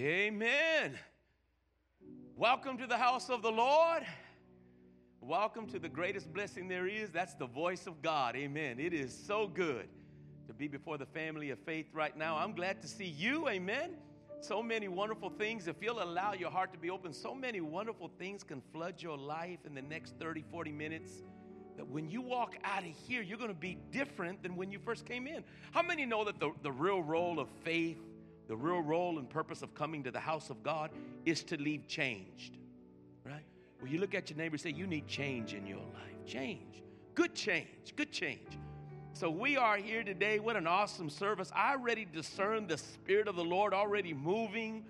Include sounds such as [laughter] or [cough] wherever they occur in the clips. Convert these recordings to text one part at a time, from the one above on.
Amen. Welcome to the house of the Lord. Welcome to the greatest blessing there is. That's the voice of God. Amen. It is so good to be before the family of faith right now. I'm glad to see you. Amen. So many wonderful things. If you'll allow your heart to be open, so many wonderful things can flood your life in the next 30, 40 minutes. That when you walk out of here, you're going to be different than when you first came in. How many know that the, the real role of faith the real role and purpose of coming to the house of God is to leave changed, right? Well, you look at your neighbor say, You need change in your life. Change. Good change. Good change. So we are here today. What an awesome service. I already discern the Spirit of the Lord already moving.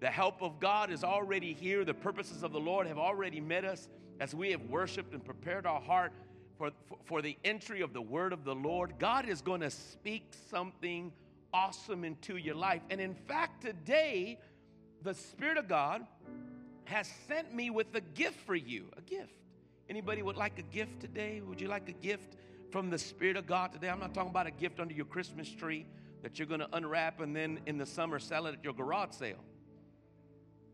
The help of God is already here. The purposes of the Lord have already met us as we have worshiped and prepared our heart for, for, for the entry of the word of the Lord. God is going to speak something awesome into your life. And in fact, today, the Spirit of God has sent me with a gift for you. A gift. Anybody would like a gift today? Would you like a gift from the Spirit of God today? I'm not talking about a gift under your Christmas tree that you're going to unwrap and then in the summer sell it at your garage sale.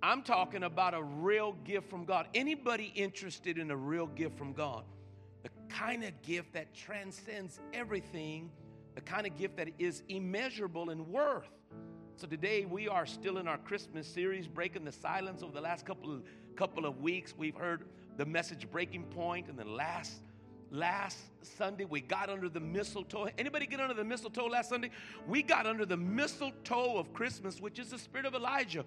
I'm talking about a real gift from God. Anybody interested in a real gift from God? The kind of gift that transcends everything the kind of gift that is immeasurable in worth. So today we are still in our Christmas series, breaking the silence over the last couple couple of weeks. We've heard the message breaking point, and then last last Sunday we got under the mistletoe. Anybody get under the mistletoe last Sunday? We got under the mistletoe of Christmas, which is the spirit of Elijah.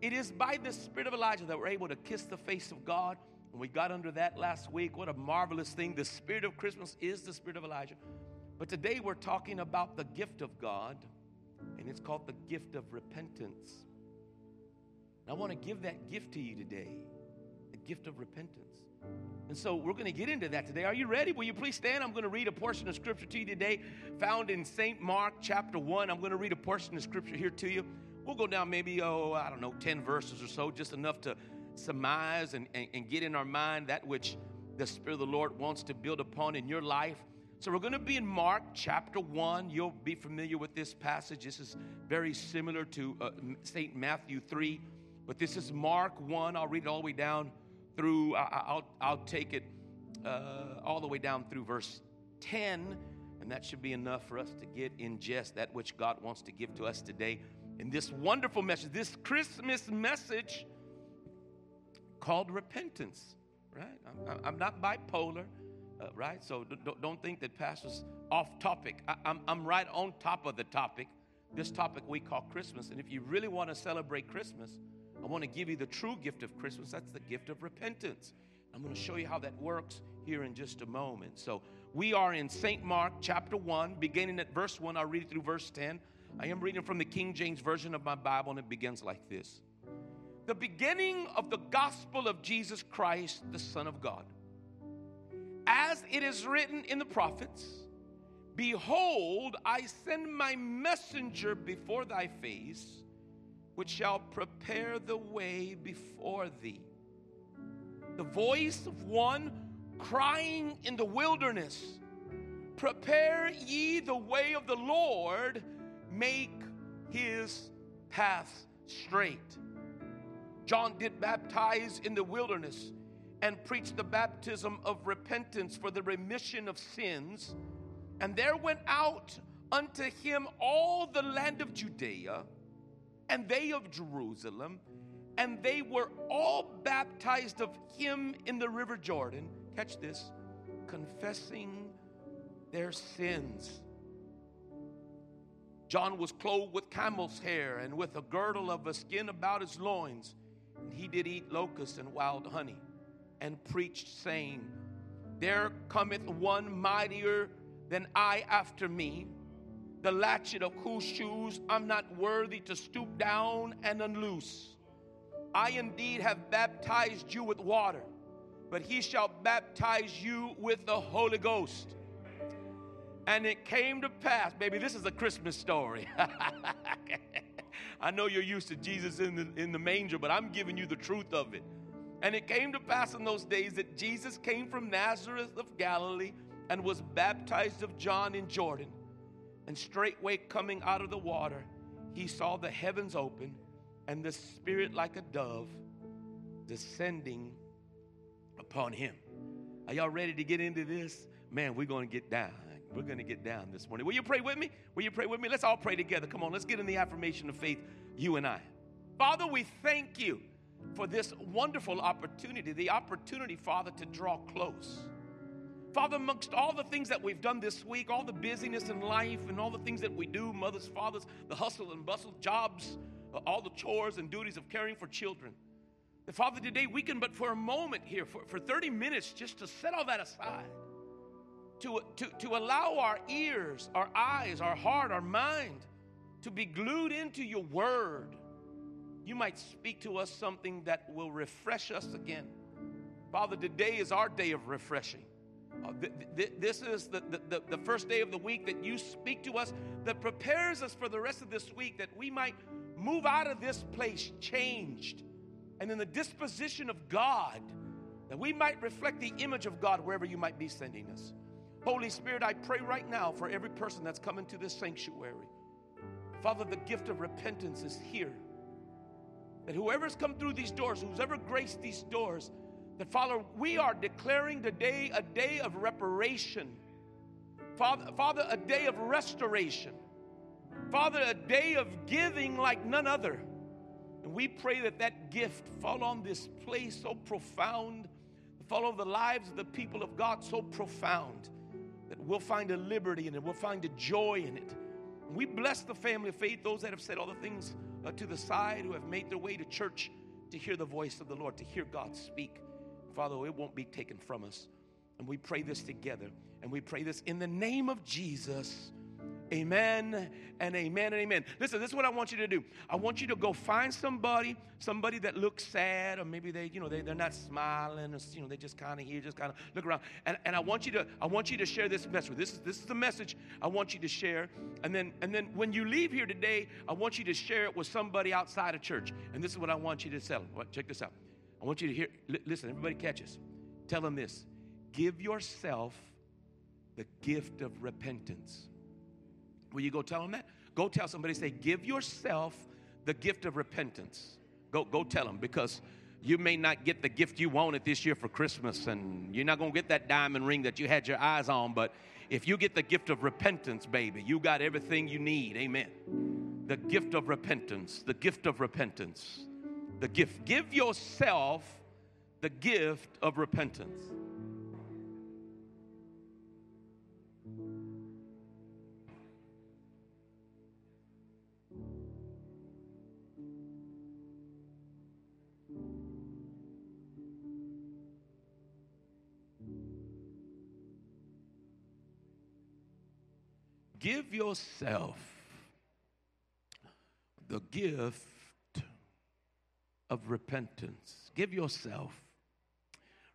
It is by the spirit of Elijah that we're able to kiss the face of God. And we got under that last week. What a marvelous thing. The spirit of Christmas is the spirit of Elijah. But today we're talking about the gift of God, and it's called the gift of repentance. And I want to give that gift to you today the gift of repentance. And so we're going to get into that today. Are you ready? Will you please stand? I'm going to read a portion of scripture to you today, found in St. Mark chapter 1. I'm going to read a portion of scripture here to you. We'll go down maybe, oh, I don't know, 10 verses or so, just enough to surmise and, and, and get in our mind that which the Spirit of the Lord wants to build upon in your life. So we're going to be in Mark chapter 1. You'll be familiar with this passage. This is very similar to uh, St. Matthew 3, but this is Mark 1. I'll read it all the way down through, I, will I'll take it uh, all the way down through verse 10, and that should be enough for us to get in just that which God wants to give to us today in this wonderful message, this Christmas message called repentance, right? I'm, I'm not bipolar uh, right? So don't, don't think that Pastor's off topic. I, I'm, I'm right on top of the topic, this topic we call Christmas. And if you really want to celebrate Christmas, I want to give you the true gift of Christmas. That's the gift of repentance. I'm going to show you how that works here in just a moment. So we are in St. Mark chapter 1, beginning at verse 1. I'll read it through verse 10. I am reading from the King James Version of my Bible, and it begins like this The beginning of the gospel of Jesus Christ, the Son of God as it is written in the prophets Behold, I send my messenger before thy face, which shall prepare the way before thee. The voice of one crying in the wilderness Prepare ye the way of the Lord, make his path straight. John did baptize in the wilderness and preached the baptism of repentance for the remission of sins. And there went out unto him all the land of Judea and they of Jerusalem, and they were all baptized of him in the river Jordan. Catch this confessing their sins. John was clothed with camel's hair and with a girdle of a skin about his loins, and he did eat locusts and wild honey and preached, saying, There cometh one mightier than I after me, the latchet of whose shoes I'm not worthy to stoop down and unloose. I indeed have baptized you with water, but he shall baptize you with the Holy Ghost. And it came to pass, baby, this is a Christmas story. [laughs] I know you're used to Jesus in the, in the manger, but I'm giving you the truth of it. And it came to pass in those days that Jesus came from Nazareth of Galilee and was baptized of John in Jordan. And straightway coming out of the water, he saw the heavens open and the Spirit like a dove descending upon him. Are y'all ready to get into this? Man, we're going to get down. We're going to get down this morning. Will you pray with me? Will you pray with me? Let's all pray together. Come on, let's get in the affirmation of faith, you and I. Father, we thank you for this wonderful opportunity, the opportunity, Father, to draw close. Father, amongst all the things that we've done this week, all the busyness in life and all the things that we do, mothers, fathers, the hustle and bustle, jobs, uh, all the chores and duties of caring for children. The Father, today we can, but for a moment here, for, for 30 minutes, just to set all that aside, to, to, to allow our ears, our eyes, our heart, our mind to be glued into your word you might speak to us something that will refresh us again. Father, today is our day of refreshing. Uh, th- th- this is the, the, the first day of the week that you speak to us that prepares us for the rest of this week that we might move out of this place changed and in the disposition of God, that we might reflect the image of God wherever you might be sending us. Holy Spirit, I pray right now for every person that's coming to this sanctuary. Father, the gift of repentance is here. That whoever's come through these doors, who's ever graced these doors, that Father, we are declaring today a day of reparation. Father, Father, a day of restoration. Father, a day of giving like none other. And we pray that that gift fall on this place so profound, fall on the lives of the people of God so profound that we'll find a liberty in it, we'll find a joy in it. And we bless the family of faith, those that have said all the things uh, to the side, who have made their way to church to hear the voice of the Lord, to hear God speak. Father, it won't be taken from us. And we pray this together. And we pray this in the name of Jesus. Amen and amen and amen. Listen, this is what I want you to do. I want you to go find somebody, somebody that looks sad, or maybe they, you know, they, they're not smiling, or you know, they just kind of here, just kind of look around. And, and I want you to, I want you to share this message. This is this is the message I want you to share. And then and then when you leave here today, I want you to share it with somebody outside of church. And this is what I want you to tell them. Check this out. I want you to hear, listen, everybody catch this. Tell them this. Give yourself the gift of repentance. Will you go tell them that? Go tell somebody, say, give yourself the gift of repentance. Go, go tell them because you may not get the gift you wanted this year for Christmas, and you're not gonna get that diamond ring that you had your eyes on. But if you get the gift of repentance, baby, you got everything you need. Amen. The gift of repentance, the gift of repentance, the gift. Give yourself the gift of repentance. Give yourself the gift of repentance. Give yourself.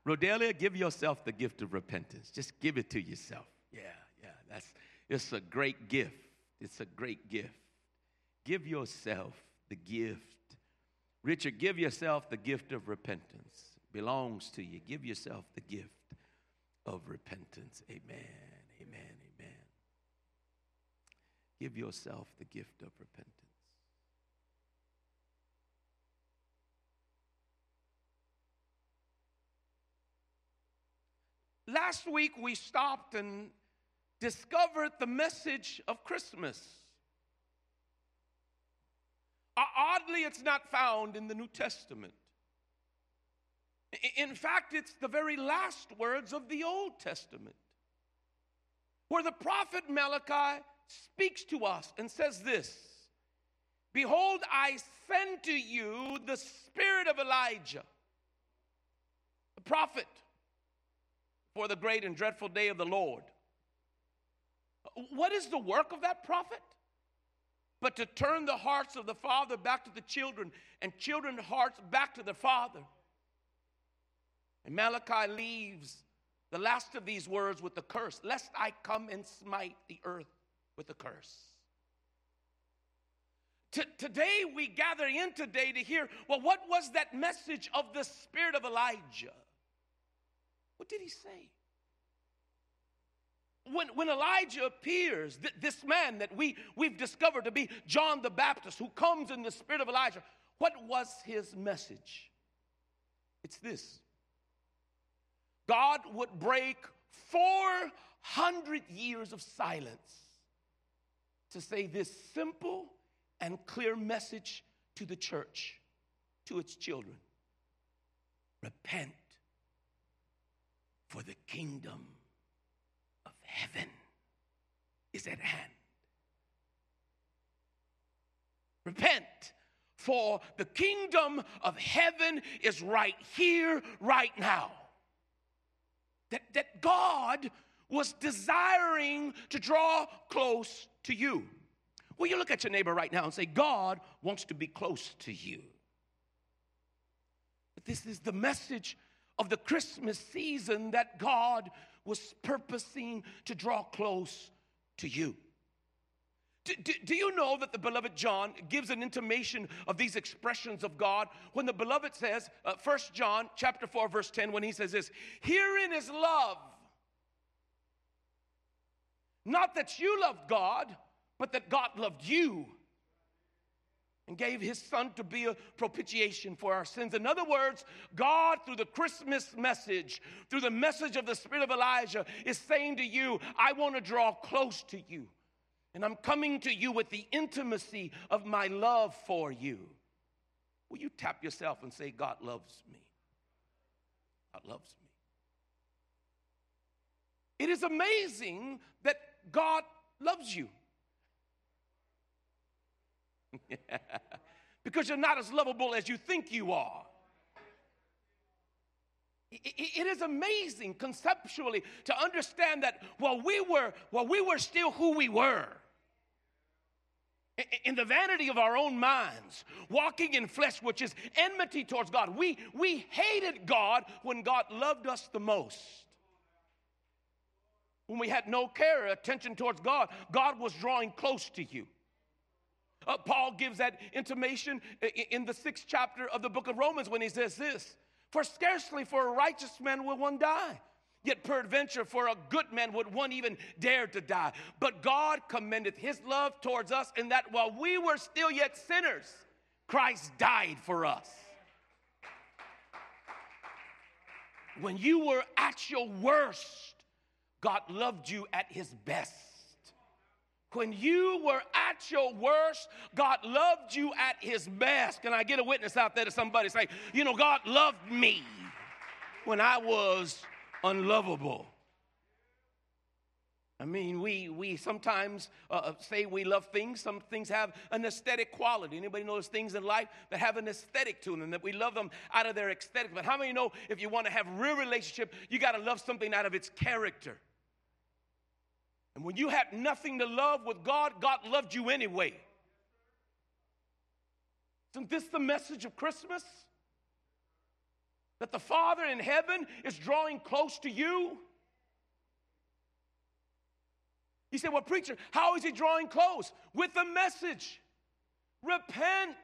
Rodelia, give yourself the gift of repentance. Just give it to yourself. Yeah, yeah, that's it's a great gift. It's a great gift. Give yourself the gift. Richard, give yourself the gift of repentance. Belongs to you. Give yourself the gift of repentance. Amen. Give yourself the gift of repentance. Last week we stopped and discovered the message of Christmas. Uh, oddly, it's not found in the New Testament. In fact, it's the very last words of the Old Testament, where the prophet Malachi speaks to us and says this Behold, I send to you the spirit of Elijah, the prophet, for the great and dreadful day of the Lord. What is the work of that prophet? But to turn the hearts of the father back to the children and children's hearts back to the father. And Malachi leaves the last of these words with the curse lest I come and smite the earth with a curse. T- today, we gather in today to hear well, what was that message of the spirit of Elijah? What did he say? When, when Elijah appears, th- this man that we, we've discovered to be John the Baptist, who comes in the spirit of Elijah, What was his message? It's this God would break 400 years of silence to say this simple and clear message to the church, to its children repent, for the kingdom of heaven is at hand. Repent, for the kingdom of heaven is right here, right now. That, that God was desiring to draw close to you. Will you look at your neighbor right now and say, God wants to be close to you? But this is the message of the Christmas season that God was purposing to draw close to you. Do, do, do, you know that the beloved John gives an intimation of these expressions of God when the beloved says, uh, 1 John chapter 4 verse 10 when he says this, herein is love. Not that you loved God, but that God loved you and gave his son to be a propitiation for our sins. In other words, God, through the Christmas message, through the message of the Spirit of Elijah, is saying to you, I want to draw close to you. And I'm coming to you with the intimacy of my love for you. Will you tap yourself and say, God loves me? God loves me. It is amazing that God loves you. [laughs] because you're not as lovable as you think you are. It is amazing conceptually to understand that while we were, while we were still who we were, in the vanity of our own minds, walking in flesh, which is enmity towards God, we, we hated God when God loved us the most. When we had no care or attention towards God, God was drawing close to you. Uh, Paul gives that intimation in the sixth chapter of the book of Romans when he says this For scarcely for a righteous man will one die. Yet peradventure for a good man would one even dare to die. But God commendeth his love towards us in that while we were still yet sinners, Christ died for us. When you were at your worst, God loved you at his best. When you were at your worst, God loved you at his best. Can I get a witness out there to somebody say, you know, God loved me when I was unlovable? I mean, we, we sometimes uh, uh say we love things. Some things have an aesthetic quality. Anybody know those things in life that have an aesthetic to them, that we love them out of their aesthetic? But how many know if you want to have real relationship, you got to love something out of its character? And when you had nothing to love with God, God loved you anyway. Isn't this the message of Christmas? That the Father in heaven is drawing close to you? You say, Well, preacher, how is he drawing close? With the message repent,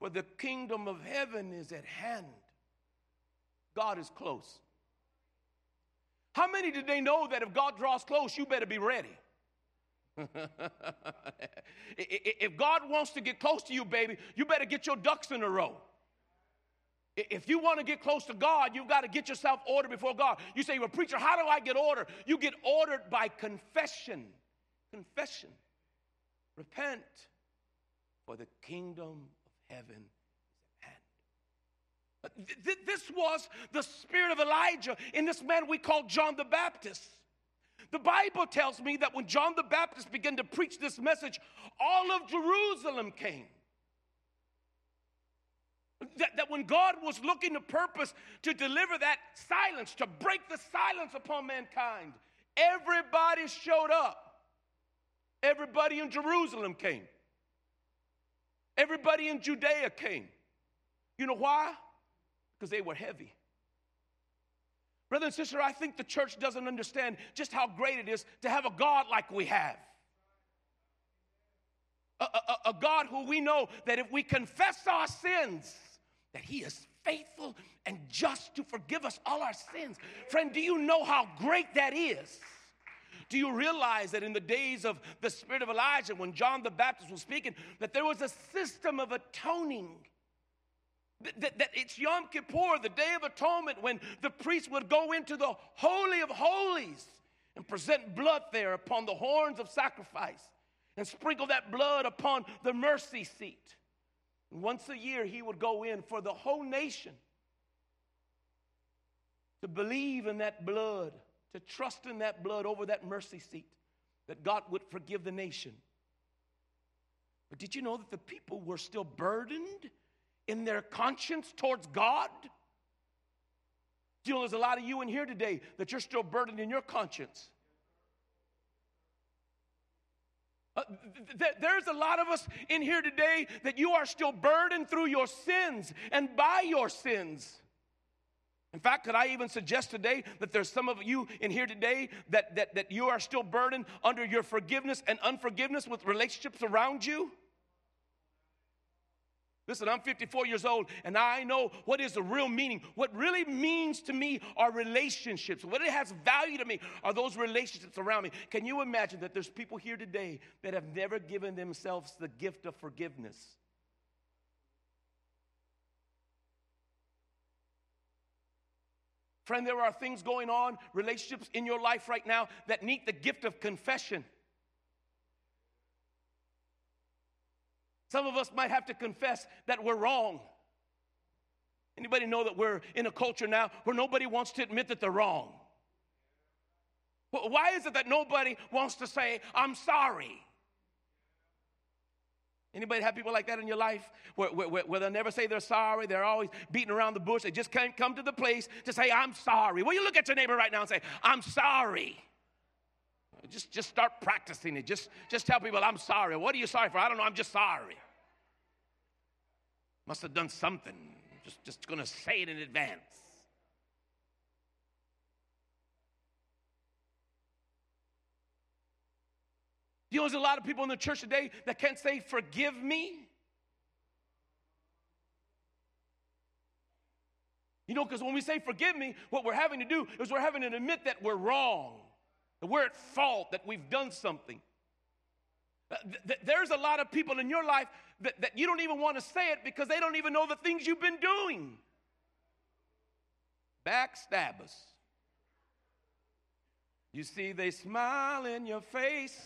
for the kingdom of heaven is at hand. God is close. How many did they know that if God draws close, you better be ready? [laughs] if God wants to get close to you, baby, you better get your ducks in a row. If you want to get close to God, you've got to get yourself ordered before God. You say, Well, preacher, how do I get ordered? You get ordered by confession. Confession. Repent, for the kingdom of heaven this was the spirit of Elijah in this man we call John the Baptist. The Bible tells me that when John the Baptist began to preach this message, all of Jerusalem came. That, that when God was looking to purpose to deliver that silence, to break the silence upon mankind, everybody showed up. Everybody in Jerusalem came. Everybody in Judea came. You know why? Because they were heavy. Brother and sister, I think the church doesn't understand just how great it is to have a God like we have. A, a, a, God who we know that if we confess our sins, that He is faithful and just to forgive us all our sins. Friend, do you know how great that is? do you realize that in the days of the spirit of Elijah, when John the Baptist was speaking, that there was a system of atoning? That, that, it's Yom Kippur, the Day of Atonement, when the priest would go into the Holy of Holies and present blood there upon the horns of sacrifice and sprinkle that blood upon the mercy seat. Once a year, he would go in for the whole nation to believe in that blood, to trust in that blood over that mercy seat, that God would forgive the nation. But did you know that the people were still burdened in their conscience towards God? Do you know there's a lot of you in here today that you're still burdened in your conscience? Uh, th- th- there's a lot of us in here today that you are still burdened through your sins and by your sins. In fact, could I even suggest today that there's some of you in here today that, that, that you are still burdened under your forgiveness and unforgiveness with relationships around you? Listen, I'm 54 years old and I know what is the real meaning. What really means to me are relationships. What it has value to me are those relationships around me. Can you imagine that there's people here today that have never given themselves the gift of forgiveness? Friend, there are things going on, relationships in your life right now that need the gift of confession. Some of us might have to confess that we're wrong. Anybody know that we're in a culture now where nobody wants to admit that they're wrong? Why is it that nobody wants to say, I'm sorry? Anybody have people like that in your life where, where, where, they'll never say they're sorry? They're always beating around the bush. They just can't come to the place to say, I'm sorry. Well, you look at your neighbor right now and say, I'm sorry. Just, just start practicing it. Just, just tell people, I'm sorry. What are you sorry for? I don't know. I'm just sorry. Must have done something. Just, just going to say it in advance. You know, there's a lot of people in the church today that can't say, Forgive me. You know, because when we say forgive me, what we're having to do is we're having to admit that we're wrong, that we're at fault, that we've done something. Uh, there's a lot of people in your life that, that you don't even want to say it because they don't even know the things you've been doing. Backstabbers. You see, they smile in your face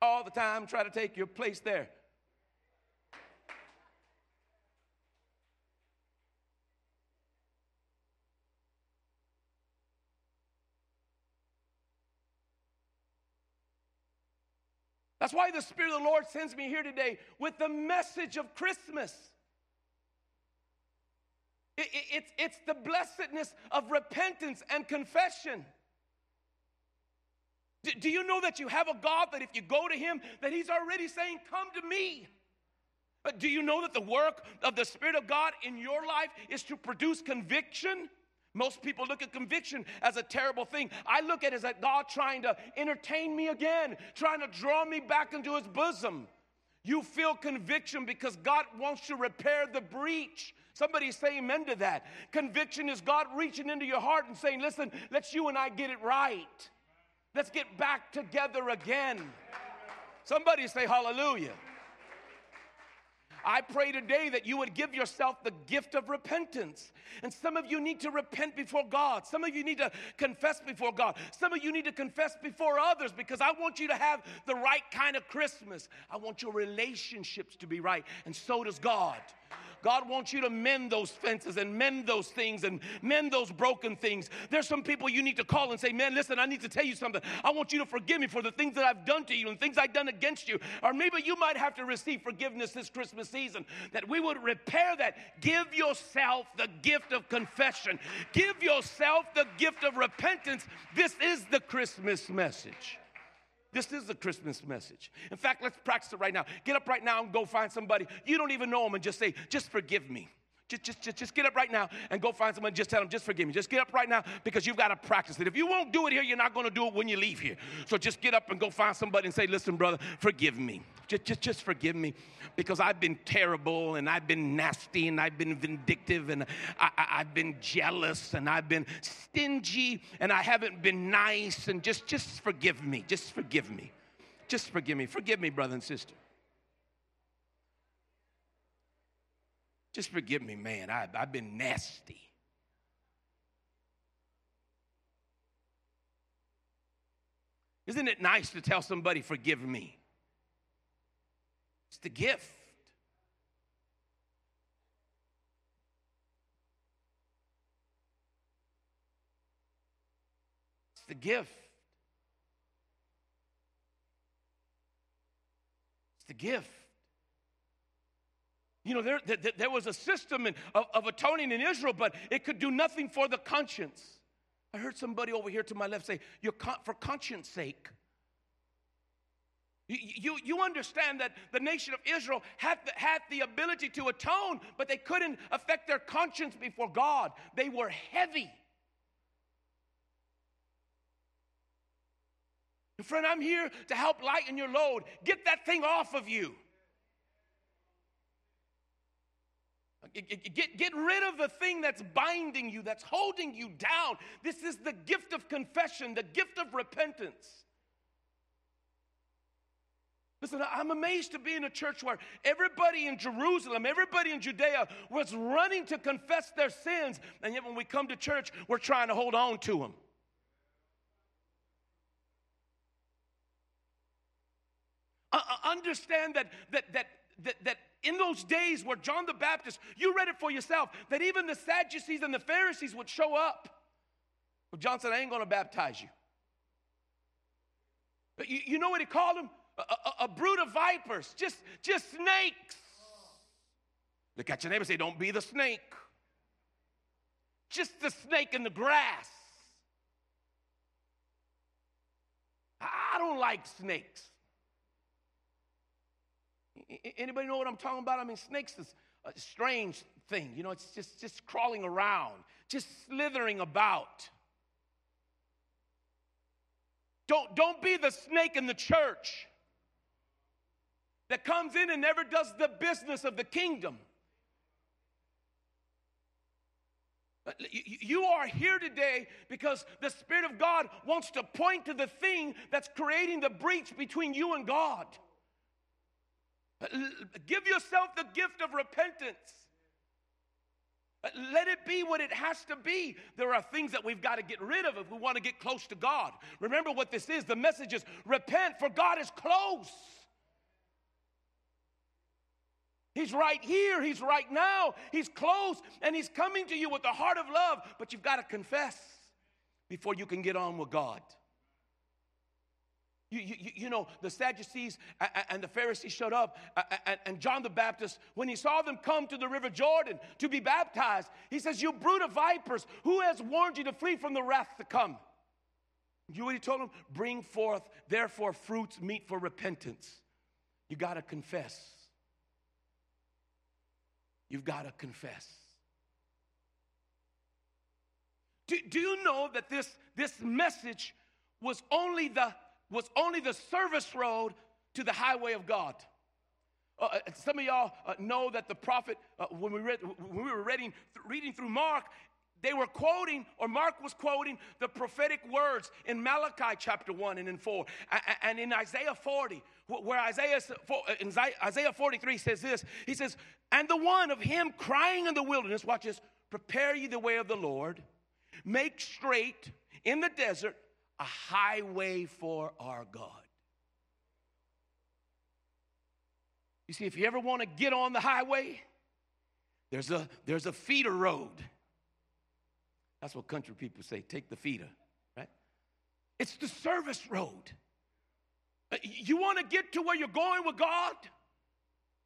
all the time, try to take your place there. That's why the Spirit of the Lord sends me here today with the message of Christmas. It, it, it's, it's the blessedness of repentance and confession. Do, do you know that you have a God that if you go to Him, that He's already saying, Come to me? But do you know that the work of the Spirit of God in your life is to produce conviction? Most people look at conviction as a terrible thing. I look at it as God trying to entertain me again, trying to draw me back into his bosom. You feel conviction because God wants to repair the breach. Somebody say amen to that. Conviction is God reaching into your heart and saying, Listen, let's you and I get it right. Let's get back together again. Somebody say hallelujah. I pray today that you would give yourself the gift of repentance. And some of you need to repent before God. Some of you need to confess before God. Some of you need to confess before others because I want you to have the right kind of Christmas. I want your relationships to be right, and so does God. God wants you to mend those fences and mend those things and mend those broken things. There's some people you need to call and say, Man, listen, I need to tell you something. I want you to forgive me for the things that I've done to you and things I've done against you. Or maybe you might have to receive forgiveness this Christmas season, that we would repair that. Give yourself the gift of confession, give yourself the gift of repentance. This is the Christmas message. This is the Christmas message. In fact, let's practice it right now. Get up right now and go find somebody. You don't even know them and just say, just forgive me. Just, just, just, just get up right now and go find someone. Just tell them, just forgive me. Just get up right now because you've got to practice it. If you won't do it here, you're not going to do it when you leave here. So just get up and go find somebody and say, listen, brother, forgive me. Just, just, just forgive me because I've been terrible and I've been nasty and I've been vindictive and I, I, I've been jealous and I've been stingy and I haven't been nice and just, just forgive me. Just forgive me. Just forgive me. Forgive me, brother and sister. Just forgive me, man. I, I've been nasty. Isn't it nice to tell somebody, forgive me? It's the gift. It's the gift. It's the gift. You know, there, there, there was a system in, of, of atoning in Israel, but it could do nothing for the conscience. I heard somebody over here to my left say, You're con- for conscience sake. You, you, understand that the nation of Israel had the, had the ability to atone, but they couldn't affect their conscience before God. They were heavy. Friend, I'm here to help lighten your load. Get that thing off of you. Get, get rid of the thing that's binding you, that's holding you down. This is the gift of confession, the gift of repentance. Listen, I'm amazed to be in a church where everybody in Jerusalem, everybody in Judea was running to confess their sins, and yet when we come to church, we're trying to hold on to them. Uh, understand that, that, that, that, that in those days where John the Baptist, you read it for yourself, that even the Sadducees and the Pharisees would show up. Well, John said, I ain't gonna baptize you. But you, you know what he called them? A, a, brood of vipers, just, just snakes. Look at your neighbor say, Don't be the snake. Just the snake in the grass. I don't like snakes. Anybody know what I'm talking about? I mean, snakes is a strange thing. You know, it's just, just crawling around, just slithering about. Don't, don't be the snake in the church that comes in and never does the business of the kingdom. You are here today because the Spirit of God wants to point to the thing that's creating the breach between you and God. Give yourself the gift of repentance. Let it be what it has to be. There are things that we've got to get rid of if we want to get close to God. Remember what this is the message is repent, for God is close. He's right here, He's right now, He's close, and He's coming to you with the heart of love, but you've got to confess before you can get on with God. You, you, you, know, the Sadducees and the Pharisees showed up, and John the Baptist, when he saw them come to the River Jordan to be baptized, he says, You brood of vipers, who has warned you to flee from the wrath to come? You he told them? Bring forth, therefore, fruits meet for repentance. You got to confess. You've got to confess. Do, do you know that this, this message was only the was only the service road to the highway of God. Uh, uh some of y'all uh, know that the prophet, uh, when, we read, when we were reading, reading through Mark, they were quoting, or Mark was quoting, the prophetic words in Malachi chapter 1 and in 4, and in Isaiah 40, where Isaiah, uh, Isaiah 43 says this He says, And the one of him crying in the wilderness, watch this, prepare ye the way of the Lord, make straight in the desert a highway for our God. You see, if you ever want to get on the highway, there's a, there's a feeder road. That's what country people say take the feeder, right? It's the service road. Uh, you want to get to where you're going with God?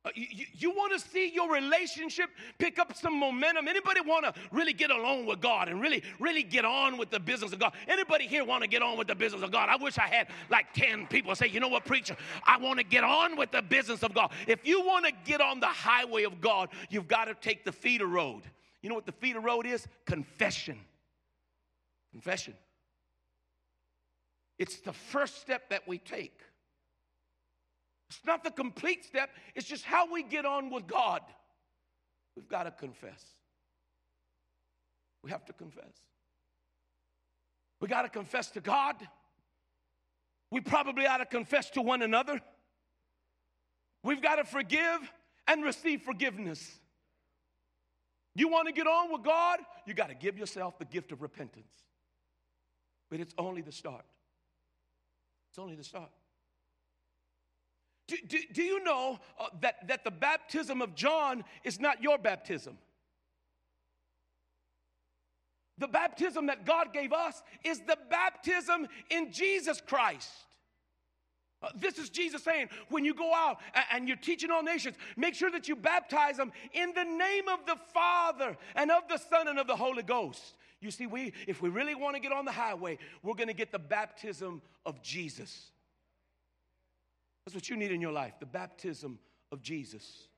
Uh, you, you want to see your relationship pick up some momentum? Anybody want to really get along with God and really, really get on with the business of God? Anybody here want to get on with the business of God? I wish I had like 10 people say, you know what, preacher, I want to get on with the business of God. If you want to get on the highway of God, you've got to take the feeder road. You know what the feeder road is? Confession. Confession. It's the first step that we take. It's not the complete step, it's just how we get on with God. We've got to confess. We have to confess. We got to confess to God. We probably ought to confess to one another. We've got to forgive and receive forgiveness. You want to get on with God? You got to give yourself the gift of repentance. But it's only the start. It's only the start. Do, do, do you know uh, that, that the baptism of John is not your baptism? The baptism that God gave us is the baptism in Jesus Christ. Uh, this is Jesus saying, when you go out and, and you're teaching all nations, make sure that you baptize them in the name of the Father and of the Son and of the Holy Ghost. You see, we, if we really want to get on the highway, we're going to get the baptism of Jesus. That's what you need in your life the baptism of Jesus.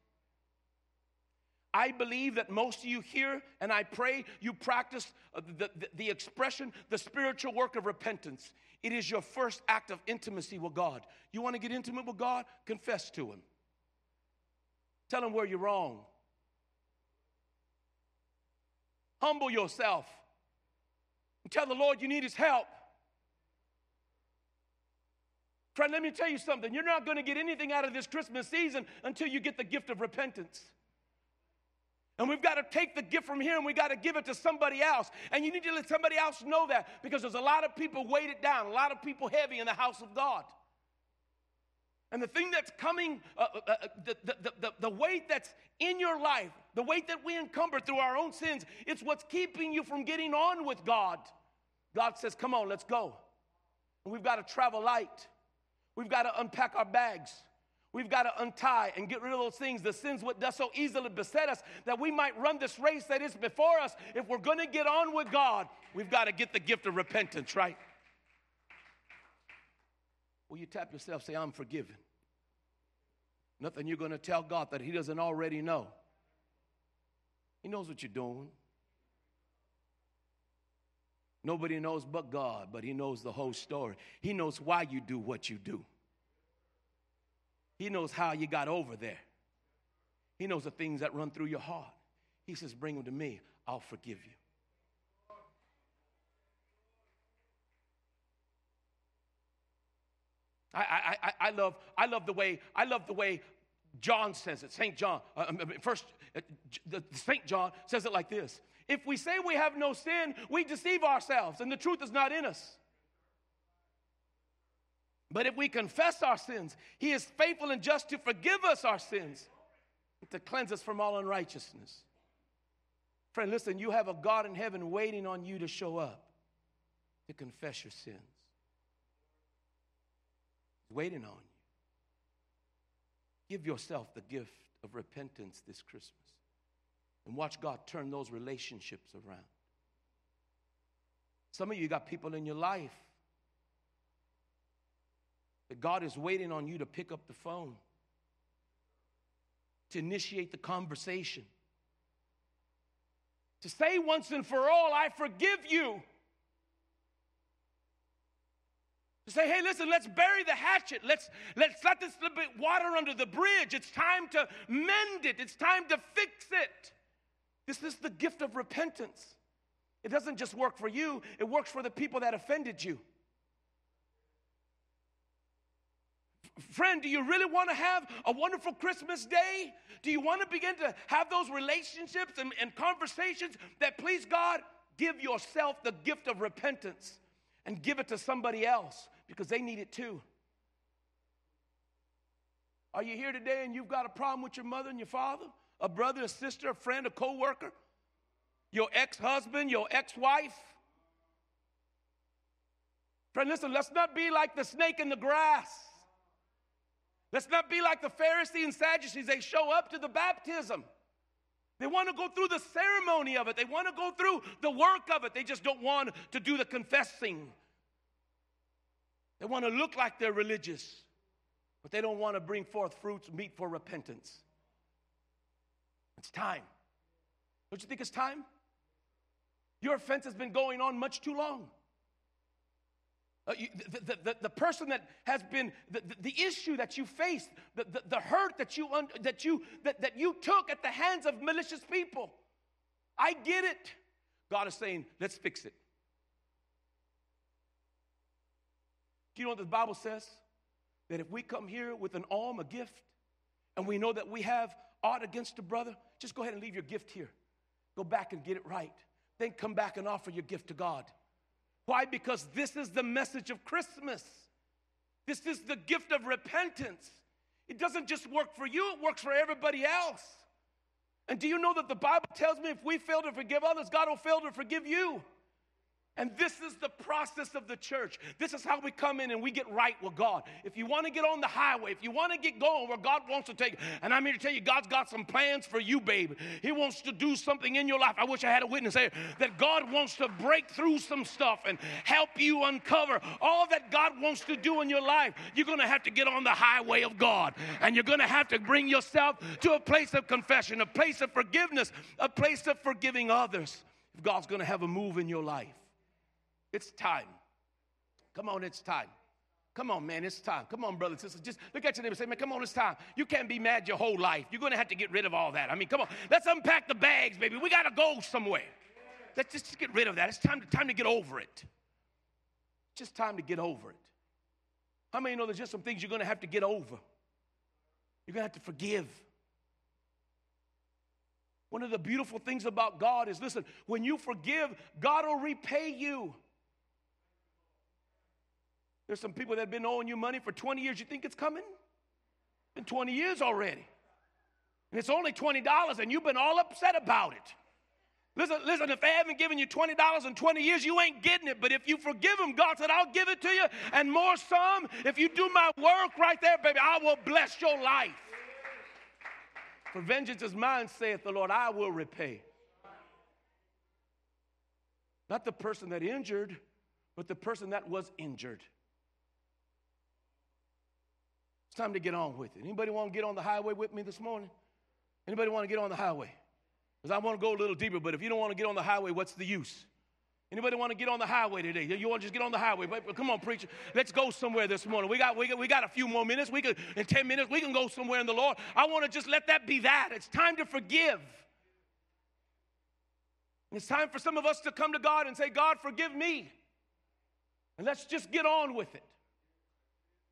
I believe that most of you here, and I pray you practice uh, the, the, the, expression, the spiritual work of repentance. It is your first act of intimacy with God. You want to get intimate with God? Confess to Him. Tell Him where you're wrong. Humble yourself. And tell the Lord you need His help. Friend, let me tell you something. You're not going to get anything out of this Christmas season until you get the gift of repentance. And we've got to take the gift from here and we've got to give it to somebody else. And you need to let somebody else know that because there's a lot of people weighted down, a lot of people heavy in the house of God. And the thing that's coming, uh, uh, uh the, the, the, the weight that's in your life, the weight that we encumber through our own sins, it's what's keeping you from getting on with God. God says, Come on, let's go. And we've got to travel light. We've got to unpack our bags. We've got to untie and get rid of those things, the sins that does so easily beset us, that we might run this race that is before us. If we're going to get on with God, we've got to get the gift of repentance, right? Will you tap yourself, say, I'm forgiven? Nothing you're going to tell God that He doesn't already know. He knows what you're doing. Nobody knows but God, but He knows the whole story. He knows why you do what you do. He knows how you got over there. He knows the things that run through your heart. He says, Bring them to me, I'll forgive you. I, I, I, love, I love the way I love the way John says it. Saint John, uh, um, first, uh, Saint John says it like this: If we say we have no sin, we deceive ourselves, and the truth is not in us. But if we confess our sins, He is faithful and just to forgive us our sins, to cleanse us from all unrighteousness. Friend, listen, you have a God in heaven waiting on you to show up to confess your sins. He's waiting on you. Give yourself the gift of repentance this Christmas and watch God turn those relationships around. Some of you got people in your life that God is waiting on you to pick up the phone, to initiate the conversation, to say once and for all, I forgive you. To say, hey, listen, let's bury the hatchet. Let's, let's let this little bit water under the bridge. It's time to mend it. It's time to fix it. This is the gift of repentance. It doesn't just work for you, it works for the people that offended you. Friend, do you really want to have a wonderful Christmas day? Do you want to begin to have those relationships and, and, conversations that please God? Give yourself the gift of repentance and give it to somebody else because they need it too. Are you here today and you've got a problem with your mother and your father, a brother, a sister, a friend, a co worker, your ex husband, your ex wife? Friend, listen, let's not be like the snake in the grass. Let's not be like the Pharisees and Sadducees. They show up to the baptism. They want to go through the ceremony of it. They want to go through the work of it. They just don't want to do the confessing. They want to look like they're religious, but they don't want to bring forth fruits meet for repentance. It's time. Don't you think it's time? Your offense has been going on much too long. Uh, you, the, the, the, the, person that has been the, the, the issue that you faced, the, the, hurt that you, un, that, you, that, that you took at the hands of malicious people. I get it. God is saying, let's fix it. Do you know what the Bible says? That if we come here with an alm, a gift, and we know that we have aught against a brother, just go ahead and leave your gift here. Go back and get it right. Then come back and offer your gift to God. Why? Because this is the message of Christmas. This is the gift of repentance. It doesn't just work for you, it works for everybody else. And do you know that the Bible tells me if we fail to forgive others, God will fail to forgive you? And this is the process of the church. This is how we come in and we get right with God. If you want to get on the highway, if you want to get going where God wants to take you, and I'm here to tell you, God's got some plans for you, baby. He wants to do something in your life. I wish I had a witness here that God wants to break through some stuff and help you uncover all that God wants to do in your life. You're going to have to get on the highway of God, and you're going to have to bring yourself to a place of confession, a place of forgiveness, a place of forgiving others. If God's going to have a move in your life. It's time. Come on, it's time. Come on, man, it's time. Come on, brothers and sisters. Just look at your neighbor and say, man, come on, it's time. You can't be mad your whole life. You're going to have to get rid of all that. I mean, come on. Let's unpack the bags, baby. We got to go somewhere. Let's just get rid of that. It's time to, time to get over it. Just time to get over it. How many know there's just some things you're going to have to get over? You're going to have to forgive. One of the beautiful things about God is listen, when you forgive, God will repay you. There's some people that have been owing you money for 20 years. You think it's coming? Been 20 years already. And it's only $20 and you've been all upset about it. Listen, listen, if they haven't given you $20 in 20 years, you ain't getting it. But if you forgive them, God said, I'll give it to you and more some. If you do my work right there, baby, I will bless your life. For vengeance is mine, saith the Lord, I will repay. Not the person that injured, but the person that was injured. It's time to get on with it. Anybody want to get on the highway with me this morning? Anybody want to get on the highway? Because I want to go a little deeper, but if you don't want to get on the highway, what's the use? Anybody want to get on the highway today? You want to just get on the highway? But, come on, preacher. Let's go somewhere this morning. We got, we got, we got a few more minutes. We could, in 10 minutes, we can go somewhere in the Lord. I want to just let that be that. It's time to forgive. And it's time for some of us to come to God and say, God, forgive me. And let's just get on with it.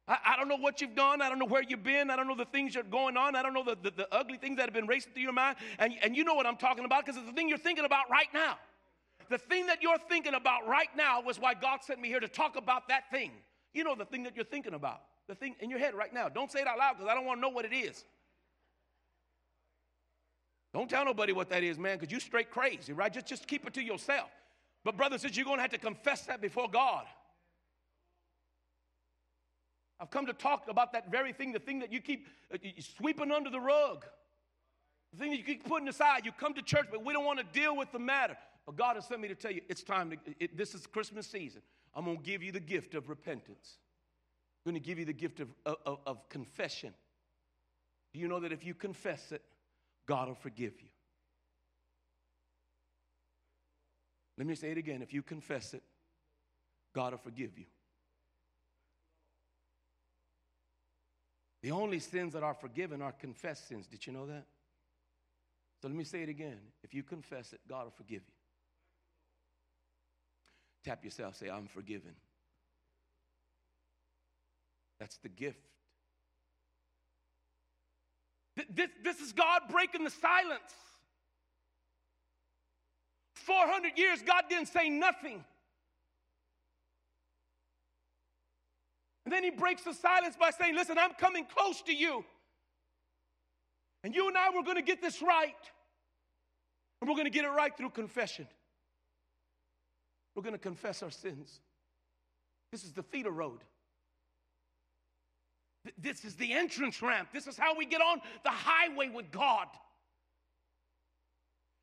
I, I, don't know what you've done. I don't know where you've been. I don't know the things that are going on. I don't know the, the, the ugly things that have been racing through your mind. And, and you know what I'm talking about because it's the thing you're thinking about right now. The thing that you're thinking about right now was why God sent me here to talk about that thing. You know the thing that you're thinking about, the thing in your head right now. Don't say it out loud because I don't want to know what it is. Don't tell nobody what that is, man, because you straight crazy, right? Just, just keep it to yourself. But, brother, since you're going to have to confess that before God. I've come to talk about that very thing, the thing that you keep uh, sweeping under the rug, the thing that you keep putting aside. You come to church, but we don't want to deal with the matter. But God has sent me to tell you it's time to, it, this is Christmas season. I'm going to give you the gift of repentance. I'm going to give you the gift of, of, of confession. Do you know that if you confess it, God will forgive you? Let me say it again. If you confess it, God will forgive you. The only sins that are forgiven are confessed sins. Did you know that? So let me say it again. If you confess it, God will forgive you. Tap yourself, say, I'm forgiven. That's the gift. This, this is God breaking the silence. 400 years, God didn't say nothing. And then he breaks the silence by saying, Listen, I'm coming close to you. And you and I, we're going to get this right. And we're going to get it right through confession. We're going to confess our sins. This is the feeder road. This is the entrance ramp. This is how we get on the highway with God.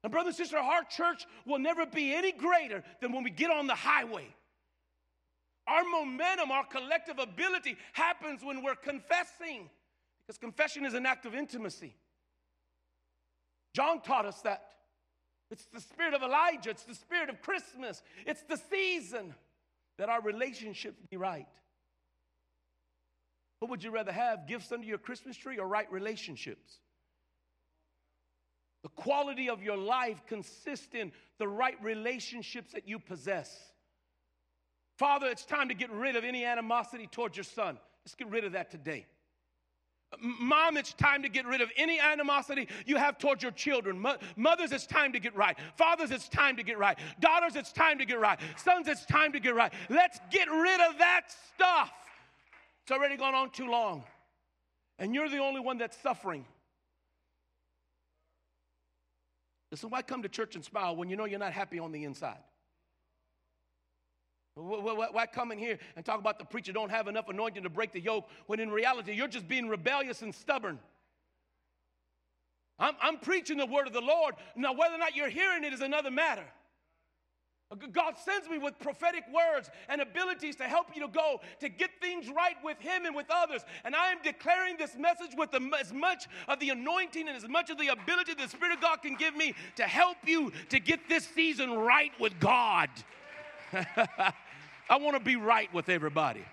And, brother and sister, our church will never be any greater than when we get on the highway. Our momentum, our collective ability happens when we're confessing, because confession is an act of intimacy. John taught us that. It's the spirit of Elijah, it's the spirit of Christmas, it's the season that our relationships be right. What would you rather have, gifts under your Christmas tree or right relationships? The quality of your life consists in the right relationships that you possess. Father, it's time to get rid of any animosity towards your son. Let's get rid of that today. Mom, it's time to get rid of any animosity you have towards your children. Mothers, it's time to get right. Fathers, it's time to get right. Daughters, it's time to get right. Sons, it's time to get right. Let's get rid of that stuff. It's already gone on too long. And you're the only one that's suffering. Listen, why come to church and smile when you know you're not happy on the inside? Why come in here and talk about the preacher don't have enough anointing to break the yoke when in reality you're just being rebellious and stubborn? I'm, I'm preaching the word of the Lord. Now, whether or not you're hearing it is another matter. Uh, God sends me with prophetic words and abilities to help you to go to get things right with Him and with others. And I am declaring this message with the, as much of the anointing and as much of the ability the Spirit of God can give me to help you to get this season right with God. [laughs] I want to be right with everybody.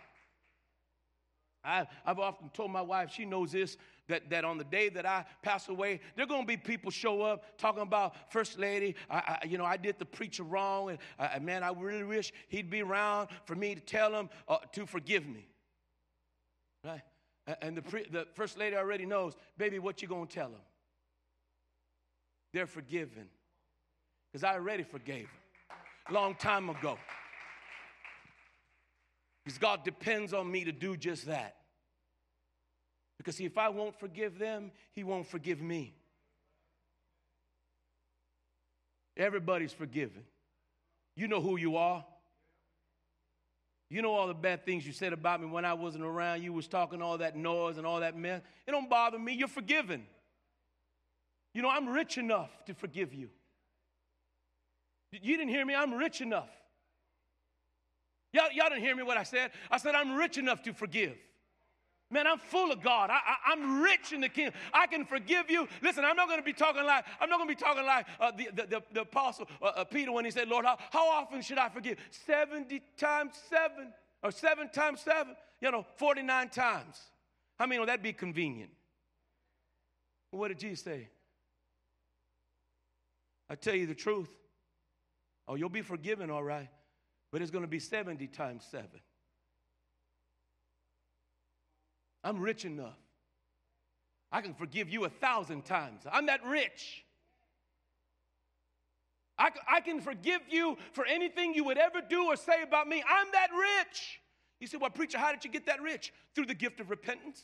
I, have often told my wife, she knows this, that, that on the day that I pass away, there are going to be people show up talking about First Lady. I, I you know, I did the preacher wrong, and man, I really wish he'd be around for me to tell him uh, to forgive me. Right? And the, pre, the First Lady already knows, baby, what you going to tell them? They're forgiven. Because I already forgave them long time ago. Because God depends on me to do just that. Because see, if I won't forgive them, He won't forgive me. Everybody's forgiven. You know who you are. You know all the bad things you said about me when I wasn't around. You was talking all that noise and all that mess. It don't bother me. You're forgiven. You know, I'm rich enough to forgive you. You didn't hear me. I'm rich enough. Y'all, y'all didn't hear me what I said. I said, I'm rich enough to forgive. Man, I'm full of God. I, am rich in the kingdom. I can forgive you. Listen, I'm not going to be talking like I'm not going to be talking like uh, the, the, the, the, apostle uh, uh, Peter when he said, "Lord, how, how often should I forgive? Seventy times seven, or seven times seven? You know, forty-nine times. How many would that be convenient? What did Jesus say? I tell you the truth. Oh, you'll be forgiven, all right, but it's going to be seventy times seven. I'm rich enough. I can forgive you a thousand times. I'm that rich. I, I can forgive you for anything you would ever do or say about me. I'm that rich. You say, Well, preacher, how did you get that rich? Through the gift of repentance.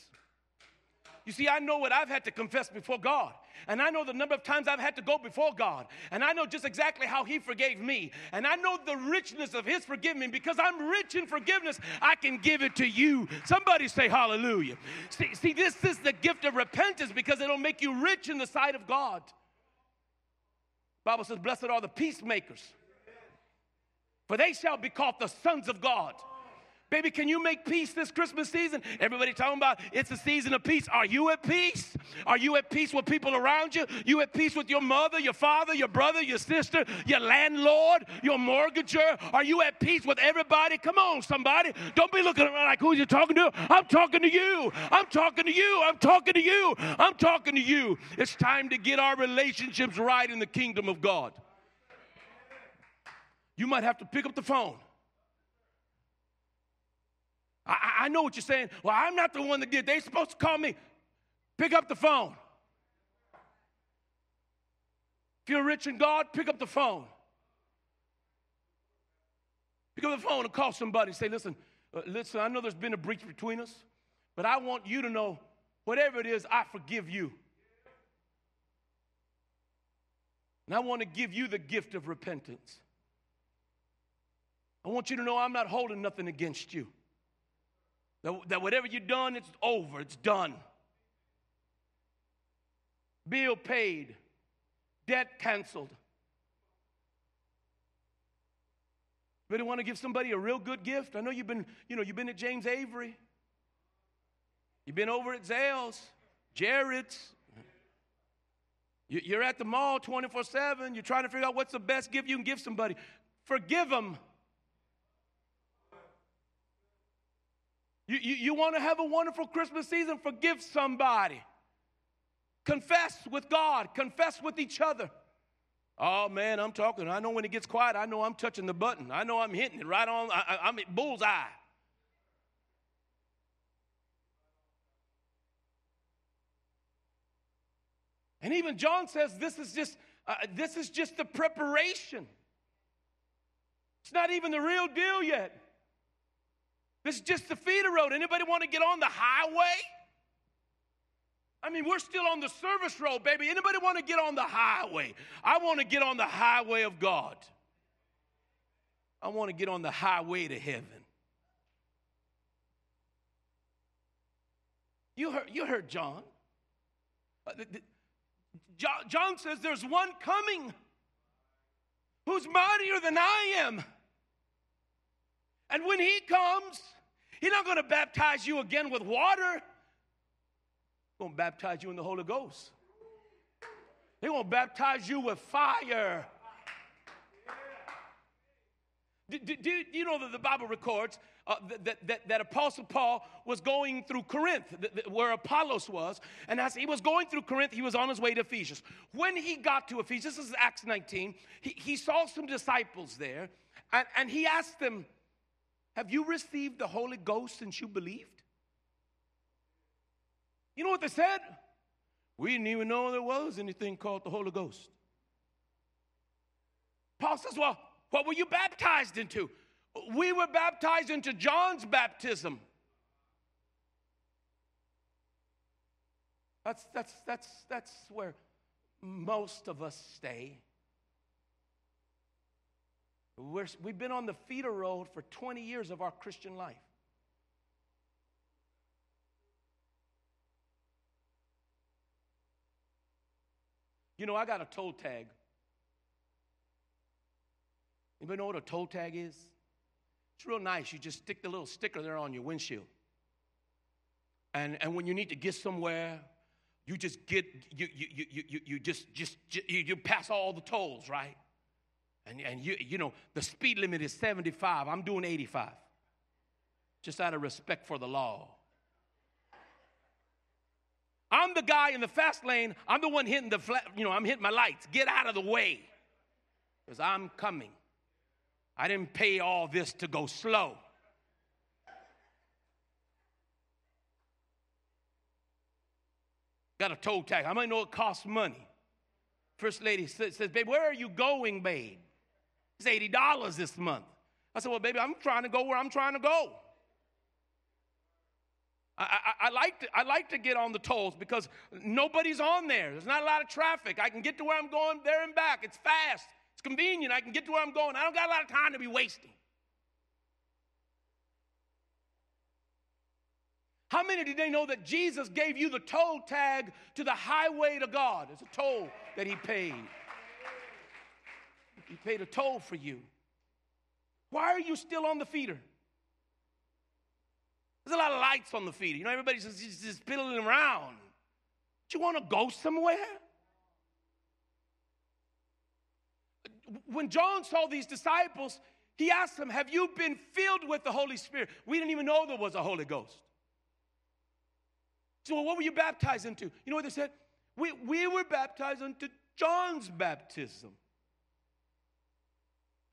You see, I know what I've had to confess before God. And I know the number of times I've had to go before God. And I know just exactly how He forgave me. And I know the richness of His forgiveness. Because I'm rich in forgiveness, I can give it to you. Somebody say hallelujah. See, see this is the gift of repentance because it'll make you rich in the sight of God. Bible says, Blessed are the peacemakers, for they shall be called the sons of God. Baby, can you make peace this Christmas season? Everybody talking about it's a season of peace. Are you at peace? Are you at peace with people around you? You at peace with your mother, your father, your brother, your sister, your landlord, your mortgager? Are you at peace with everybody? Come on, somebody. Don't be looking around like who's you talking to? I'm talking to you. I'm talking to you. I'm talking to you. I'm talking to you. It's time to get our relationships right in the kingdom of God. You might have to pick up the phone I, know what you're saying. Well, I'm not the one that did. They're supposed to call me. Pick up the phone. If you're rich in God, pick up the phone. Pick up the phone and call somebody. Say, listen, uh, listen, I know there's been a breach between us, but I want you to know whatever it is, I forgive you. And I want to give you the gift of repentance. I want you to know I'm not holding nothing against you. That, that whatever you've done, it's over, it's done. Bill paid, debt canceled. But want to give somebody a real good gift? I know you've been, you know, you've been at James Avery. You've been over at Zales, Jared's. You're at the mall 24 7. You're trying to figure out what's the best gift you can give somebody. Forgive them. You, you, you want to have a wonderful Christmas season? Forgive somebody. Confess with God, confess with each other. Oh man, I'm talking. I know when it gets quiet, I know I'm touching the button. I know I'm hitting it right on. I, I'm at bullseye. And even John says this is just uh, this is just the preparation. It's not even the real deal yet. This is just the feeder road. Anybody want to get on the highway? I mean, we're still on the service road, baby. Anybody want to get on the highway? I want to get on the highway of God. I want to get on the highway to heaven. You heard, you heard John. Uh. John says there's one coming who's mightier than I am. And when he comes, he's not going to baptize you again with water He's going to baptize you in the Holy Ghost. They're going to baptize you with fire. Do, do, do, you know that the Bible records uh, that, that, that Apostle Paul was going through Corinth, where Apollos was, and as he was going through Corinth, he was on his way to Ephesus. When he got to Ephesus, this is Acts 19, he, he saw some disciples there, and, and he asked them, Have you received the Holy Ghost since you believed? You know what they said? We didn't even know there was anything called the Holy Ghost. Paul says, Well, what were you baptized into? We were baptized into John's baptism. That's, that's, that's, that's where most of us stay. We're, we've been on the feeder road for 20 years of our Christian life. You know, I got a toll tag. Anybody know what a toll tag is? It's real nice. You just stick the little sticker there on your windshield. And, and when you need to get somewhere, you just get, you, you, you, you, you just, just, you, you pass all the tolls, right? And, and you, you know, the speed limit is 75. I'm doing 85. Just out of respect for the law. I'm the guy in the fast lane. I'm the one hitting the flat, you know, I'm hitting my lights. Get out of the way. Because I'm coming. I didn't pay all this to go slow. Got a toll tag. I might know it costs money. First lady says, Babe, where are you going, babe? It's $80 this month. I said, Well, baby, I'm trying to go where I'm trying to go. I, I, I, like to, I like to get on the tolls because nobody's on there. There's not a lot of traffic. I can get to where I'm going there and back. It's fast, it's convenient. I can get to where I'm going. I don't got a lot of time to be wasting. How many did they know that Jesus gave you the toll tag to the highway to God? It's a toll that He paid. He paid a toll for you. Why are you still on the feeder? There's a lot of lights on the feeder. You know, everybody's just, just, just piddling around. Do you want to go somewhere? When John saw these disciples, he asked them, Have you been filled with the Holy Spirit? We didn't even know there was a Holy Ghost. So, what were you baptized into? You know what they said? We, we were baptized into John's baptism.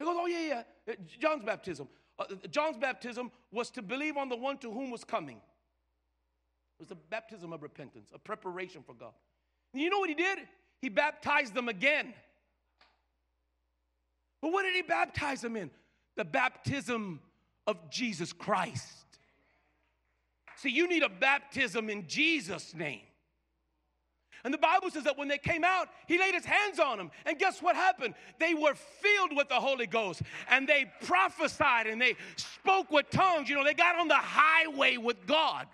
He goes, Oh, yeah, yeah, John's baptism. Uh, John's baptism was to believe on the one to whom was coming. It was a baptism of repentance, a preparation for God. And you know what he did? He baptized them again. But what did he baptize them in? The baptism of Jesus Christ. See, you need a baptism in Jesus' name. And the Bible says that when they came out, he laid his hands on them. And guess what happened? They were filled with the Holy Ghost and they prophesied and they spoke with tongues. You know, they got on the highway with God.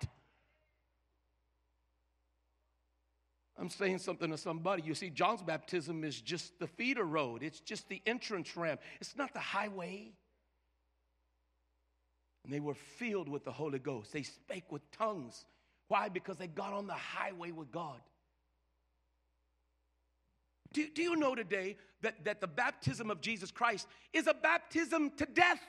I'm saying something to somebody. You see, John's baptism is just the feeder road, it's just the entrance ramp, it's not the highway. And they were filled with the Holy Ghost. They spake with tongues. Why? Because they got on the highway with God. Do, do you know today that, that the baptism of Jesus Christ is a baptism to death?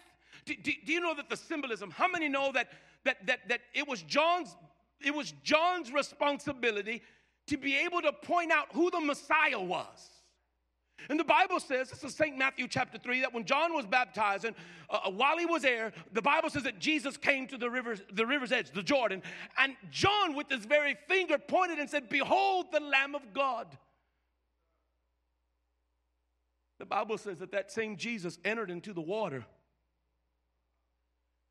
Do, do, do, you know that the symbolism, how many know that that, that, that it was John's it was John's responsibility to be able to point out who the Messiah was. And the Bible says, this is St. Matthew chapter 3, that when John was baptizing, uh, uh, while he was there, the Bible says that Jesus came to the, rivers, the river's edge, the Jordan, and John with his very finger pointed and said, Behold the Lamb of God. The Bible says that that same Jesus entered into the water.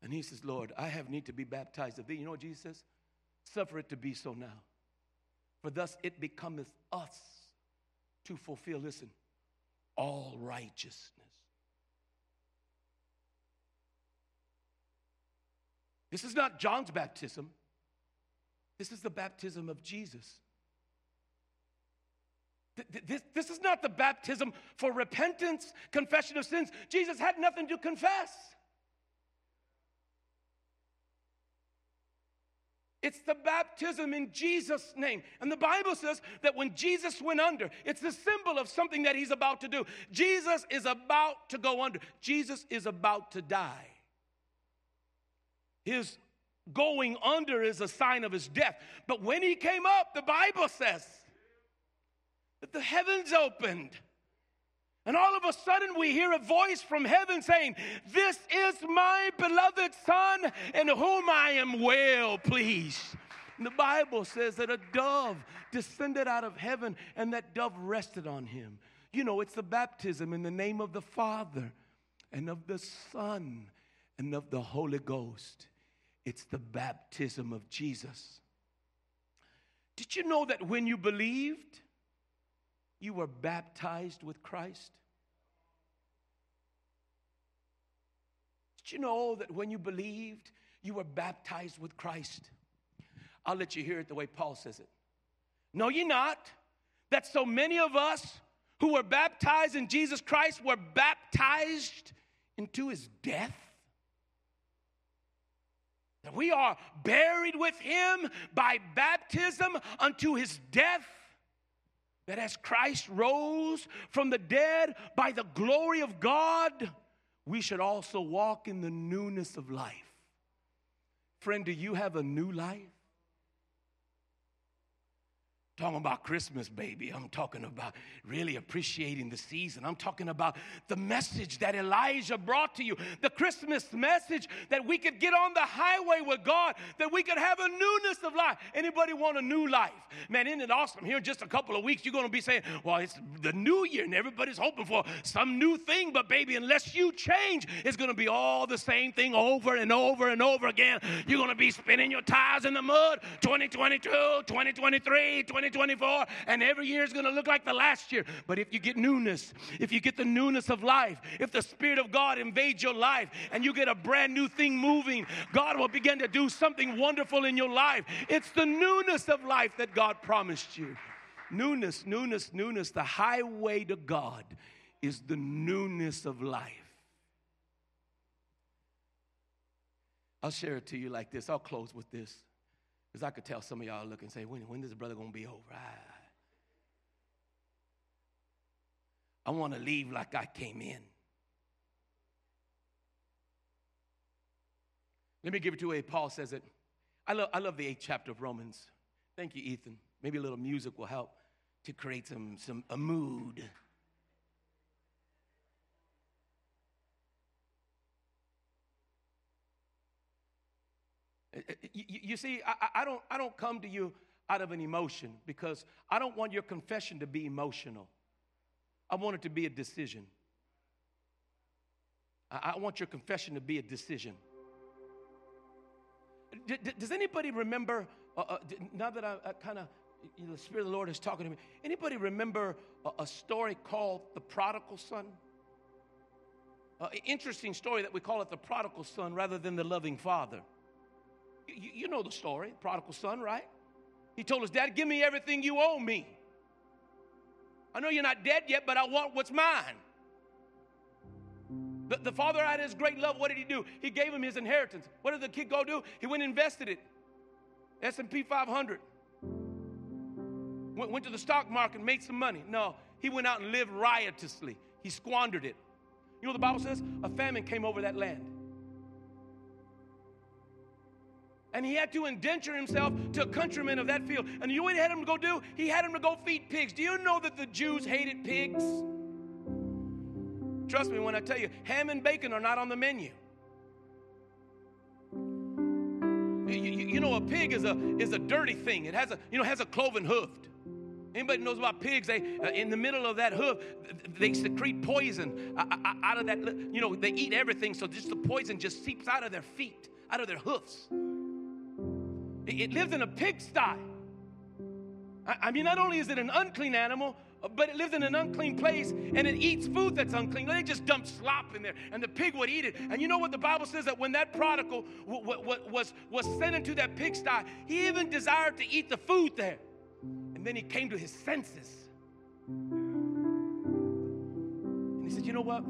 And he says, Lord, I have need to be baptized of thee. You know what Jesus says? Suffer it to be so now. For thus it becometh us to fulfill, listen, all righteousness. This is not John's baptism. This is the baptism of Jesus. This, this is not the baptism for repentance, confession of sins. Jesus had nothing to confess. It's the baptism in Jesus' name. And the Bible says that when Jesus went under, it's the symbol of something that he's about to do. Jesus is about to go under, Jesus is about to die. His going under is a sign of his death. But when he came up, the Bible says that the heavens opened and all of a sudden, we hear a voice from heaven saying, This is my beloved Son, in whom I am well pleased. And the Bible says that a dove descended out of heaven, and that dove rested on him. You know, it's the baptism in the name of the Father, and of the Son, and of the Holy Ghost. It's the baptism of Jesus. Did you know that when you believed, you were baptized with Christ? Did you know that when you believed, you were baptized with Christ? I'll let you hear it the way Paul says it. Know you're not. That so many of us who were baptized in Jesus Christ were baptized into his death. That we are buried with him by baptism unto his death that as Christ rose from the dead by the glory of God, we should also walk in the newness of life. Friend, do you have a new life? talking about Christmas, baby. I'm talking about really appreciating the season. I'm talking about the message that Elijah brought to you, the Christmas message that we could get on the highway with God, that we could have a newness of life. Anybody want a new life? Man, isn't it awesome? Here in just a couple of weeks, you're going to be saying, well, it's the new year and everybody's hoping for some new thing, but baby, unless you change, it's going to be all the same thing over and over and over again. You're going to be spinning your tires in the mud 2022, 2023, 2023. 2024, and every year is going to look like the last year. But if you get newness, if you get the newness of life, if the Spirit of God invades your life and you get a brand new thing moving, God will begin to do something wonderful in your life. It's the newness of life that God promised you. Newness, newness, newness. The highway to God is the newness of life. I'll share it to you like this. I'll close with this. Because I could tell some of y'all look and say, when, when is this brother going to be over? Ah. I, I want to leave like I came in. Let me give it to you way Paul says it. I love, I love the eighth chapter of Romans. Thank you, Ethan. Maybe a little music will help to create some, some a mood. Uh, uh, you, you see, I, I, don't, I don't come to you out of an emotion because I don't want your confession to be emotional. I want it to be a decision. I, I want your confession to be a decision. D- d- does anybody remember, uh, uh, now that I, I kind of, you know, the Spirit of the Lord is talking to me, anybody remember a, a story called The Prodigal Son? Uh, interesting story that we call it the prodigal son rather than the loving father. You know the story, prodigal son, right? He told his dad, Give me everything you owe me. I know you're not dead yet, but I want what's mine. The, the father had his great love. What did he do? He gave him his inheritance. What did the kid go do? He went and invested it. S&P 500. Went, went to the stock market, made some money. No, he went out and lived riotously. He squandered it. You know the Bible says? A famine came over that land. And he had to indenture himself to a countryman of that field. And you know what he had him to go do? He had him to go feed pigs. Do you know that the Jews hated pigs? Trust me when I tell you, ham and bacon are not on the menu. You, you, you know, a pig is a, is a dirty thing. It has a, you know, has a cloven hoof. Anybody knows about pigs? They uh, in the middle of that hoof, they secrete poison uh, uh, uh, out of that. You know, they eat everything, so just the poison just seeps out of their feet, out of their hoofs. It, it lives in a pigsty. I, I mean, not only is it an unclean animal, but it lives in an unclean place and it eats food that's unclean. They just dump slop in there and the pig would eat it. And you know what the Bible says that when that prodigal w- w- was, was sent into that pigsty, he even desired to eat the food there. And then he came to his senses. And he said, You know what?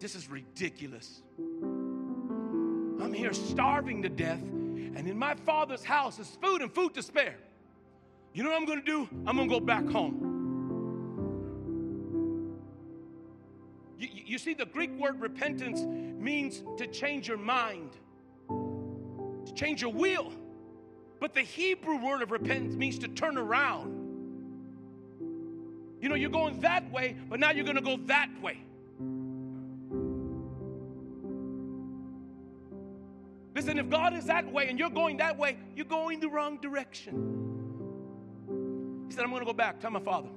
This is ridiculous. I'm here starving to death, and in my father's house is food and food to spare. You know what I'm gonna do? I'm gonna go back home. You, you see, the Greek word repentance means to change your mind, to change your will. But the Hebrew word of repentance means to turn around. You know, you're going that way, but now you're going to go that way. Listen, if God is that way and you're going that way, you're going the wrong direction. Said, I'm going to go back. Tell my father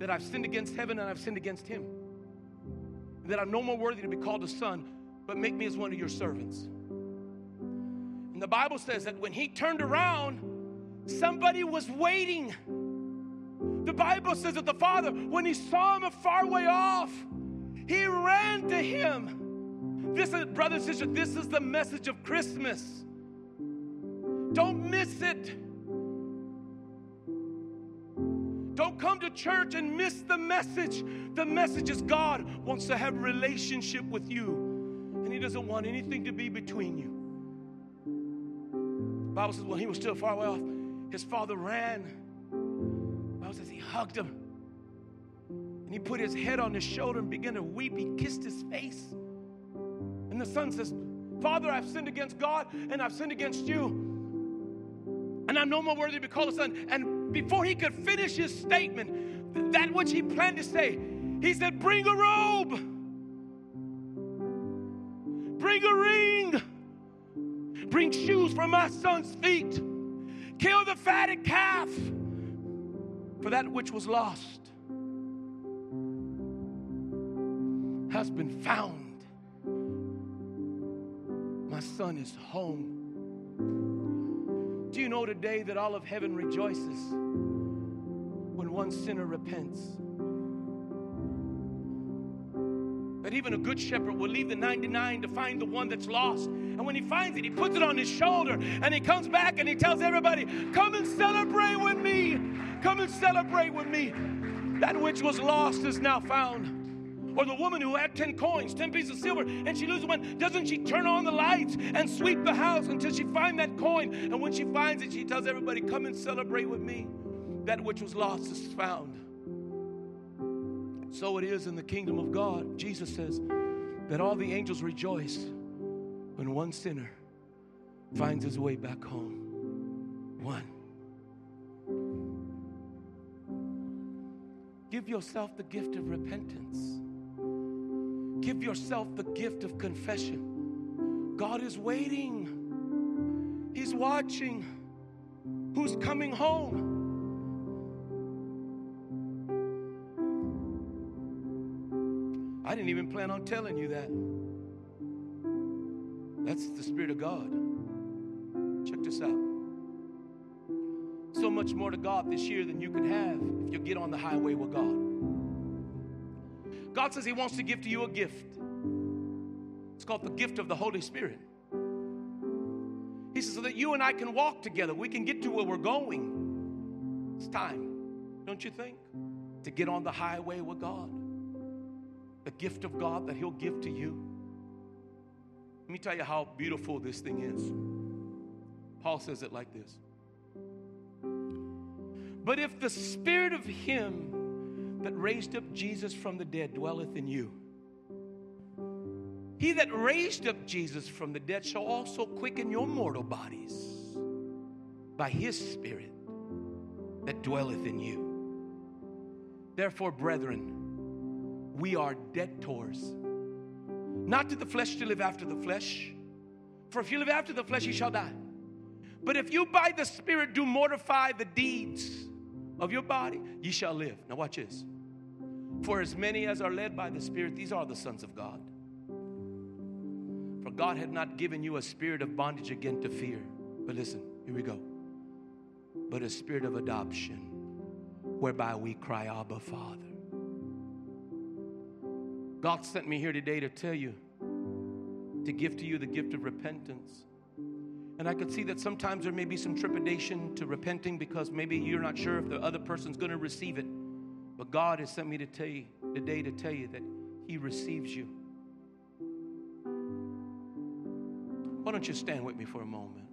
that I've sinned against heaven and I've sinned against him. That I'm no more worthy to be called a son, but make me as one of your servants And the Bible says that when he turned around, somebody was waiting. The Bible says that the father, when he saw him a far way off, he ran to him. This is, brothers and sisters, this is the message of Christmas. Don't miss it. Don't come to church and miss the message. The message is God wants to have relationship with you, and He doesn't want anything to be between you. Bible says when he was still far away off, his father ran. Bible says he hugged him. And he put his head on his shoulder and began to weep. He kissed his face. And the son says, Father, I've sinned against God and I've sinned against you. And I'm no more worthy to be called a son. And before he could finish his statement, that which he planned to say, he said, Bring a robe, bring a ring Bring shoes for my son's feet. Kill the fatted calf for that which was lost has been found. My son is home. Do you know today that all of heaven rejoices when one sinner repents? That even a good shepherd will leave the 99 to find the one that's lost. And when he finds it, he puts it on his shoulder and he comes back and he tells everybody, Come and celebrate with me. Come and celebrate with me. That which was lost is now found. Or the woman who had 10 coins, 10 pieces of silver, and she loses one. Doesn't she turn on the lights and sweep the house until she finds that coin? And when she finds it, she tells everybody, Come and celebrate with me. That which was lost is found. So it is in the kingdom of God. Jesus says that all the angels rejoice when one sinner finds his way back home. One. Give yourself the gift of repentance. Give yourself the gift of confession. God is waiting, He's watching. Who's coming home? I didn't even plan on telling you that. That's the Spirit of God. Check this out. So much more to God this year than you can have if you get on the highway with God. God says He wants to give to you a gift. It's called the gift of the Holy Spirit. He says, so that you and I can walk together. We can get to where we're going. It's time, don't you think? To get on the highway with God. The gift of God that He'll give to you. Let me tell you how beautiful this thing is. Paul says it like this But if the spirit of him that raised up Jesus from the dead dwelleth in you, He that raised up Jesus from the dead shall also quicken your mortal bodies by his Spirit that dwelleth in you. Therefore, brethren, we are debtors, not to the flesh to live after the flesh. For if you live after the flesh, you shall die. But if you by the Spirit do mortify the deeds of your body, ye shall live. Now, watch this. For as many as are led by the Spirit, these are the sons of God. For God had not given you a spirit of bondage again to fear. But listen, here we go. But a spirit of adoption, whereby we cry, Abba, Father. God sent me here today to tell you, to give to you the gift of repentance. And I could see that sometimes there may be some trepidation to repenting because maybe you're not sure if the other person's going to receive it. But God has sent me to tell you today to tell you that He receives you. Why don't you stand with me for a moment?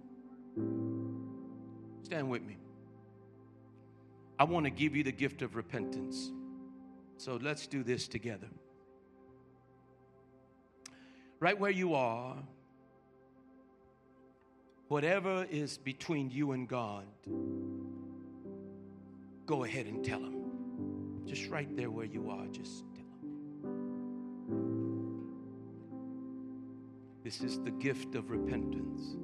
Stand with me. I want to give you the gift of repentance. So let's do this together. Right where you are, whatever is between you and God, go ahead and tell Him. Just right there where you are, just tell Him. This is the gift of repentance.